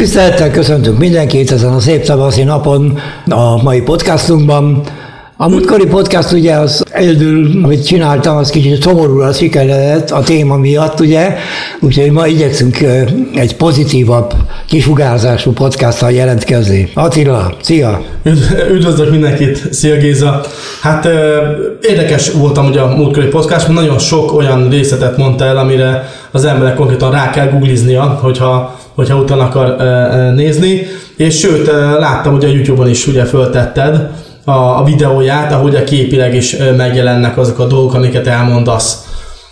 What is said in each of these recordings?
Tisztelettel köszöntünk mindenkit ezen a szép tavaszi napon a mai podcastunkban. A múltkori podcast ugye az egyedül, amit csináltam, az kicsit szomorúra sikeredett a téma miatt, ugye, úgyhogy ma igyekszünk egy pozitívabb, kisugárzású podcasttal jelentkezni. Attila, szia! Üdvözlök mindenkit, szia Géza! Hát érdekes voltam ugye a múltkori podcast, mert nagyon sok olyan részletet mondta el, amire az emberek konkrétan rá kell googliznia, hogyha, hogyha utána akar nézni, és sőt, láttam, hogy a YouTube-on is ugye föltetted, a, a videóját, ahogy a képileg is megjelennek azok a dolgok, amiket elmondasz.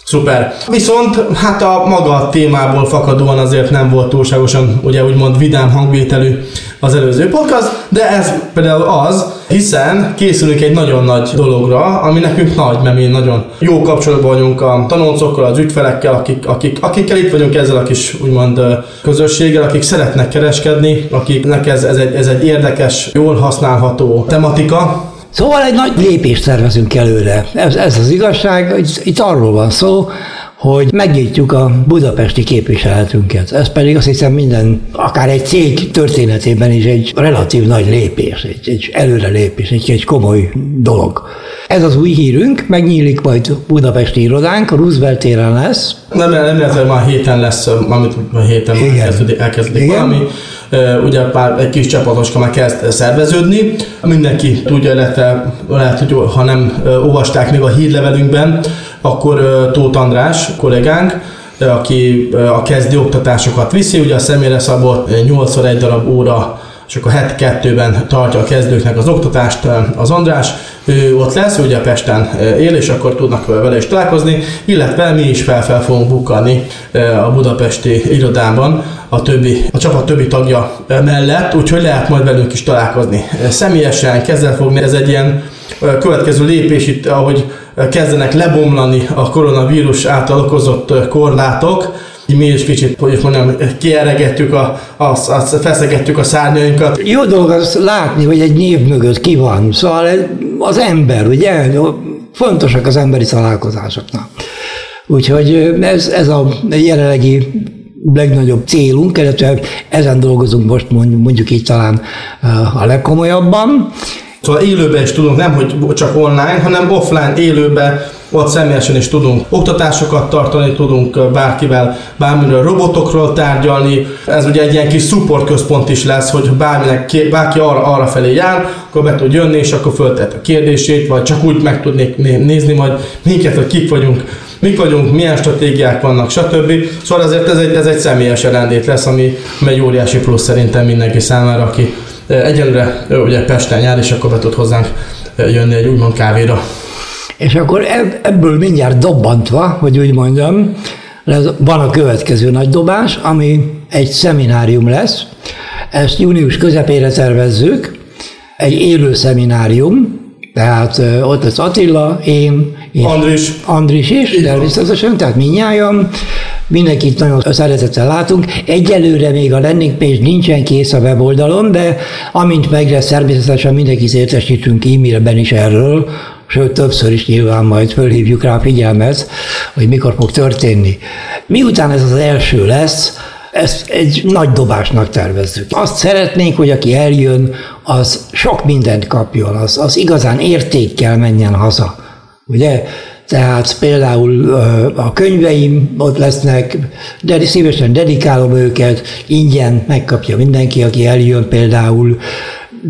Szuper. Viszont hát a maga témából fakadóan azért nem volt túlságosan, ugye úgymond vidám hangvételű az előző podcast, de ez például az, hiszen készülünk egy nagyon nagy dologra, ami nekünk nagy, mert mi nagyon jó kapcsolatban vagyunk a tanulcokkal, az ügyfelekkel, akik, akik, akikkel itt vagyunk ezzel a kis úgymond közösséggel, akik szeretnek kereskedni, akiknek ez, ez, egy, ez egy érdekes, jól használható tematika, Szóval egy nagy lépést tervezünk előre. Ez, ez az igazság, itt arról van szó, hogy megnyitjuk a budapesti képviseletünket. Ez pedig azt hiszem minden, akár egy cég történetében is egy relatív nagy lépés, egy, egy előrelépés, egy, egy komoly dolog. Ez az új hírünk, megnyílik majd budapesti irodánk, Roosevelt téren lesz. Nem, nem lehet, hogy már héten lesz, amit héten Igen. elkezdődik, elkezdődik Igen. valami ugye pár, egy kis csapatoska már kezd szerveződni. Mindenki tudja, illetve lehet, hogy ha nem olvasták még a hírlevelünkben, akkor Tóth András kollégánk, aki a kezdő oktatásokat viszi, ugye a személyre szabott 8 egy darab óra és akkor het kettőben tartja a kezdőknek az oktatást az András, ő ott lesz, ugye Pesten él, és akkor tudnak vele is találkozni, illetve mi is fel-fel fogunk bukkani a budapesti irodában a, többi, a csapat többi tagja mellett, úgyhogy lehet majd velük is találkozni. Személyesen kezdel fogni, ez egy ilyen következő lépés itt, ahogy kezdenek lebomlani a koronavírus által okozott korlátok, mi is kicsit, hogy mondjam, kieregetjük, a, a, a, feszegetjük a szárnyainkat. Jó dolog az látni, hogy egy név mögött ki van. Szóval az ember, ugye, fontosak az emberi találkozásoknak. Úgyhogy ez, ez a jelenlegi legnagyobb célunk, illetve ezen dolgozunk most mondjuk így talán a legkomolyabban. Szóval élőben is tudunk, nem hogy csak online, hanem offline, élőben, ott személyesen is tudunk oktatásokat tartani, tudunk bárkivel, bármiről robotokról tárgyalni. Ez ugye egy ilyen kis support központ is lesz, hogy bárminek, bárki arra, arra felé jár, akkor be tud jönni, és akkor föltett a kérdését, vagy csak úgy meg tudnék nézni majd minket, hogy kik vagyunk, mik vagyunk, milyen stratégiák vannak, stb. Szóval ezért ez egy, ez egy személyes rendét lesz, ami egy óriási plusz szerintem mindenki számára, aki Egyelőre ugye Pesten jár, és akkor be tud hozzánk jönni egy úgymond kávéra. És akkor ebből mindjárt dobbantva, hogy úgy mondjam, van a következő nagy dobás, ami egy szeminárium lesz. Ezt június közepére tervezzük, egy élő szeminárium, tehát ott lesz Attila, én, és Andris, Andris is, természetesen, tehát minnyáján. Mindenkit nagyon szeretettel látunk. Egyelőre még a landing page nincsen kész a weboldalon, de amint meg lesz, természetesen mindenkit értesítünk e-mailben is erről, sőt többször is nyilván majd fölhívjuk rá figyelmet, hogy mikor fog történni. Miután ez az első lesz, ezt egy nagy dobásnak tervezzük. Azt szeretnénk, hogy aki eljön, az sok mindent kapjon, az, az igazán értékkel menjen haza. Ugye? Tehát például a könyveim ott lesznek, de szívesen dedikálom őket, ingyen megkapja mindenki, aki eljön például,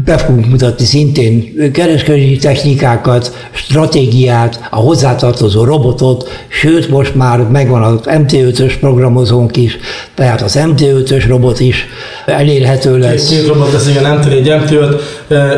be fogunk mutatni szintén kereskedési technikákat, stratégiát, a hozzátartozó robotot, sőt most már megvan az MT5-ös programozónk is, tehát az MT5-ös robot is elérhető lesz. Két, két robot lesz, igen, MT4, MT5,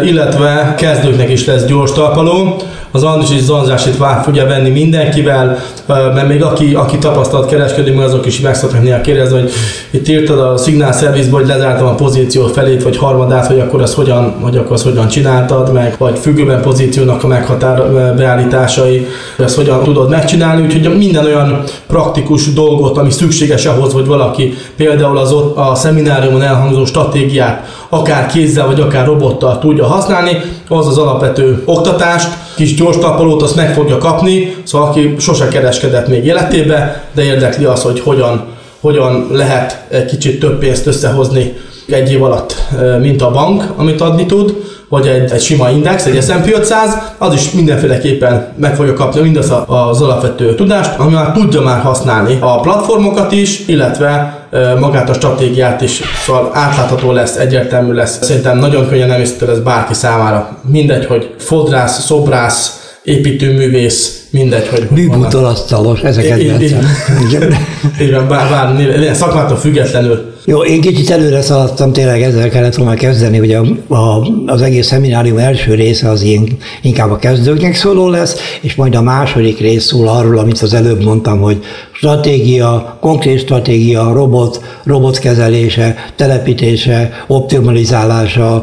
illetve kezdőknek is lesz gyors talpaló, az Andris és Zanzásét vár fogja venni mindenkivel, mert még aki, aki tapasztalt kereskedni, meg azok is meg szoktak néha kérdezni, hogy itt írtad a szignál szervizbe, hogy lezártam a pozíció felét vagy harmadát, hogy akkor azt hogyan, hogy akkor azt hogyan csináltad meg, vagy függőben pozíciónak a meghatár beállításai, hogy azt hogyan tudod megcsinálni, úgyhogy minden olyan praktikus dolgot, ami szükséges ahhoz, hogy valaki például az ott a szemináriumon elhangzó stratégiát akár kézzel vagy akár robottal tudja használni, az az alapvető oktatást, kis gyors tapolót azt meg fogja kapni, szóval aki sose kereskedett még életébe, de érdekli az, hogy hogyan, hogyan lehet egy kicsit több pénzt összehozni egy év alatt, mint a bank, amit adni tud, vagy egy, egy sima index, egy S&P 500, az is mindenféleképpen meg fogja kapni mindaz az alapvető tudást, ami már tudja már használni a platformokat is, illetve magát a stratégiát is, szóval átlátható lesz, egyértelmű lesz. Szerintem nagyon könnyen emésztő lesz bárki számára. Mindegy, hogy fodrász, szobrász, építőművész, mindegy, hogy... Bűbútolasztalos, ezeket Igen, igen, bár, bár szakmától függetlenül. Jó, én kicsit előre szaladtam, tényleg ezzel kellett volna kezdeni, hogy a, a, az egész szeminárium első része az ilyen, inkább a kezdőknek szóló lesz, és majd a második rész szól arról, amit az előbb mondtam, hogy stratégia, konkrét stratégia, robot, robotkezelése, telepítése, optimalizálása,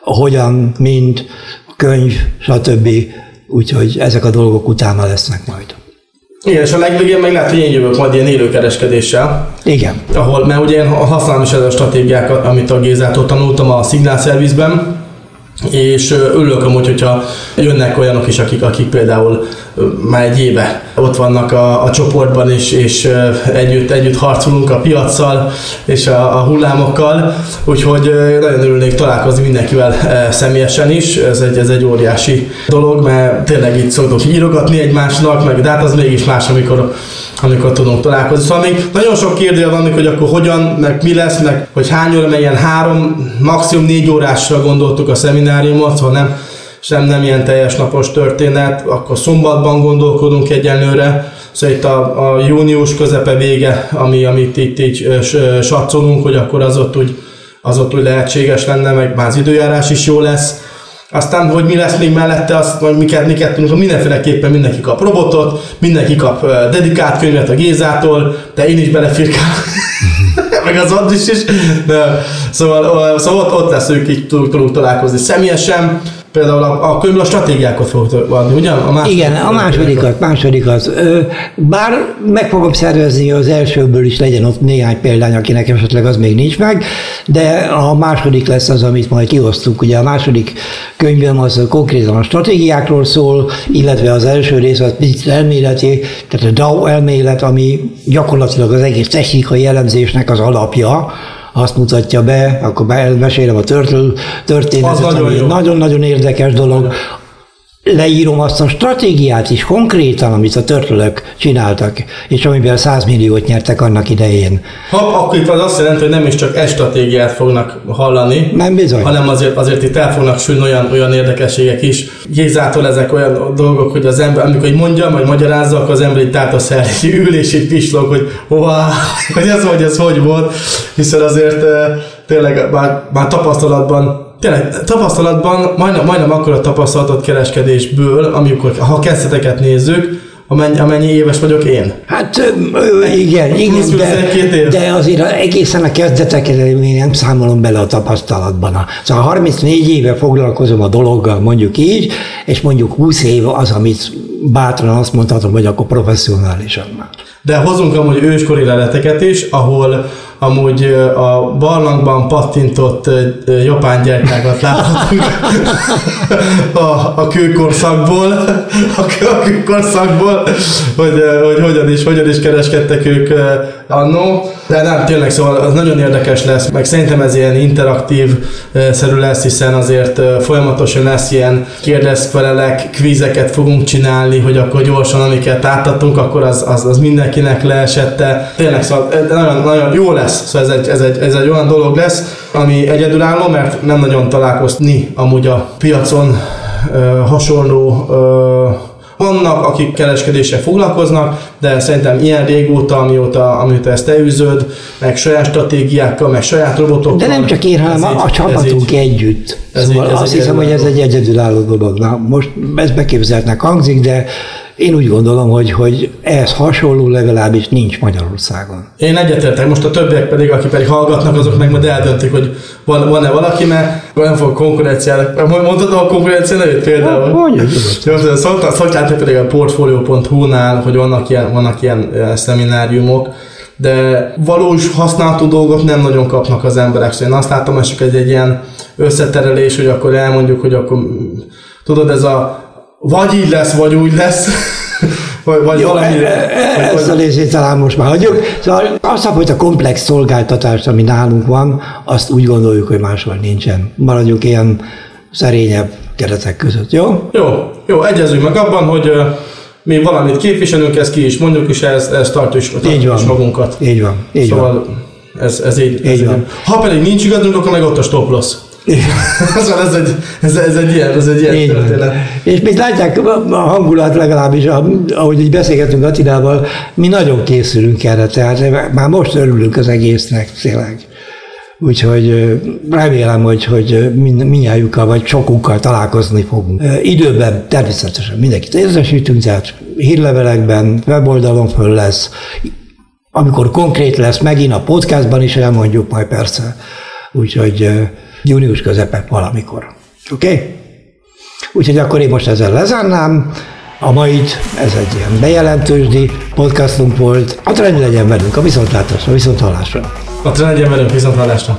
hogyan, mint könyv, stb úgyhogy ezek a dolgok utána lesznek majd. Igen, és a legvégén meg lehet, hogy én jövök majd ilyen élőkereskedéssel. Igen. Ahol, mert ugye én használom is ez a stratégiákat, amit a Gézától tanultam a Signal Service-ben, és örülök amúgy, hogyha jönnek olyanok is, akik, akik például már egy éve ott vannak a, a csoportban, és, és együtt, együtt harcolunk a piaccal és a, a hullámokkal, úgyhogy nagyon örülnék találkozni mindenkivel személyesen is, ez egy, ez egy óriási dolog, mert tényleg itt szoktuk írogatni egymásnak, meg de hát az mégis más, amikor amikor tudunk találkozni. Szóval még nagyon sok kérdél van, hogy akkor hogyan, meg mi lesz, meg hogy hány óra, meg ilyen három, maximum négy órásra gondoltuk a szemináriumot, ha nem, sem nem ilyen teljes napos történet, akkor szombatban gondolkodunk egyenlőre, szóval itt a, a június közepe vége, ami, amit itt így satszolunk, hogy akkor az ott úgy, az ott úgy lehetséges lenne, meg már az időjárás is jó lesz aztán, hogy mi lesz még mellette, azt majd miket, miket tudunk, mindenféleképpen mindenki kap robotot, mindenki kap dedikált könyvet a Gézától, de én is belefirkálom. meg az ott is is. De, szóval, szóval ott, ott lesz, ők így tudunk találkozni személyesen. Például a, a könyvből a stratégiákat fogok adni, ugye? A második Igen, a másodikat, másodikat. Bár meg fogom szervezni, az elsőből is legyen ott néhány példány, akinek esetleg az még nincs meg, de a második lesz az, amit majd kiosztunk. Ugye a második könyvem az konkrétan a stratégiákról szól, illetve az első rész az elméleti, tehát a DAO elmélet, ami gyakorlatilag az egész technikai elemzésnek az alapja, azt mutatja be, akkor mesélem a történetet, ami nagyon-nagyon érdekes dolog leírom azt a stratégiát is konkrétan, amit a törtölök csináltak, és amiben 100 milliót nyertek annak idején. Ha, akkor itt az azt jelenti, hogy nem is csak egy stratégiát fognak hallani, nem bizony. hanem azért, azért itt el fognak sülni olyan, olyan érdekességek is. Gézától ezek olyan dolgok, hogy az ember, amikor így mondja, vagy magyarázza, akkor az ember itt tátoszer, ül és így pislog, hogy hová, hogy ez hogy ez hogy volt, hiszen azért eh, tényleg már, már tapasztalatban tényleg tapasztalatban majdnem, majdnem akkor a tapasztalatot kereskedésből, amikor ha kezdeteket nézzük, amennyi, amennyi éves vagyok én. Hát igen, igen de, de azért egészen a kezdeteket én nem számolom bele a tapasztalatban. Szóval 34 éve foglalkozom a dologgal, mondjuk így, és mondjuk 20 év az, amit bátran azt mondhatom, hogy akkor professzionálisan már. De hozunk amúgy őskori leleteket is, ahol amúgy a barlangban pattintott japán gyertyákat láthatunk a, a kőkorszakból, a, a kőkorszakból, hogy, hogy hogyan is, hogyan is kereskedtek ők annó. De nem, tényleg, szóval az nagyon érdekes lesz, meg szerintem ez ilyen interaktív szerű lesz, hiszen azért folyamatosan lesz ilyen kérdezfelelek, kvízeket fogunk csinálni, hogy akkor gyorsan, amiket átadtunk, akkor az, az, az mindenkinek leesette. Tényleg, szóval nagyon, nagyon jó lesz lesz. Szóval ez egy, ez, egy, ez egy olyan dolog lesz, ami egyedülálló, mert nem nagyon találkozni amúgy a piacon ö, hasonló ö, vannak, akik kereskedéssel foglalkoznak, de szerintem ilyen régóta, amióta, amióta ezt te üzöd, meg saját stratégiákkal, meg saját robotokkal. De nem csak én, hanem a, a csapatunk együtt. Ez szóval így, ez azt hiszem, hogy ez egy egyedülálló dolog. Na, most ez beképzeltnek hangzik, de én úgy gondolom, hogy, hogy ehhez hasonló legalábbis nincs Magyarországon. Én egyetértek, most a többiek pedig, akik pedig hallgatnak, azok meg majd eldöntik, hogy van, van-e valaki, mert nem fog konkurenciának. Mondtad a konkurencia nevét például? Mondjuk. Szokták pedig a portfolio.hu-nál, hogy vannak ilyen, vannak ilyen szemináriumok, de valós használatú dolgot nem nagyon kapnak az emberek. Szóval én azt látom, hogy egy, egy ilyen összeterelés, hogy akkor elmondjuk, hogy akkor tudod, ez a vagy így lesz, vagy úgy lesz, vagy, vagy Jó, ezt a részét talán most már hagyjuk. Szóval azt a komplex szolgáltatást, ami nálunk van, azt úgy gondoljuk, hogy máshol nincsen. Maradjunk ilyen szerényebb keretek között, jó? Jó, jó, egyezünk meg abban, hogy mi valamit képviselünk, ezt ki is mondjuk, és ezt, ezt tartjuk, tartjuk Így van. is magunkat. Így van, így szóval van. Ez, ez így, Így ez van. így. Ha pedig nincs igazunk, akkor meg ott a stop loss. Szóval ez egy, ez, ez egy ilyen, ez egy ilyen van. történet. És mint látják, a hangulat legalábbis, ahogy így beszélgetünk Attilával, mi nagyon készülünk erre, tehát már most örülünk az egésznek, tényleg. Úgyhogy remélem, hogy, hogy mindnyájukkal vagy sokunkkal találkozni fogunk. Időben természetesen mindenkit értesítünk, tehát hírlevelekben, weboldalon föl lesz, amikor konkrét lesz, megint a podcastban is elmondjuk majd persze. Úgyhogy június közepe valamikor. Oké? Okay? Úgyhogy akkor én most ezzel lezárnám. A mait, ez egy ilyen bejelentősdi podcastunk volt. A trend legyen velünk, a viszontlátásra, viszonthallásra. A trendjen velünk viszont hallásra.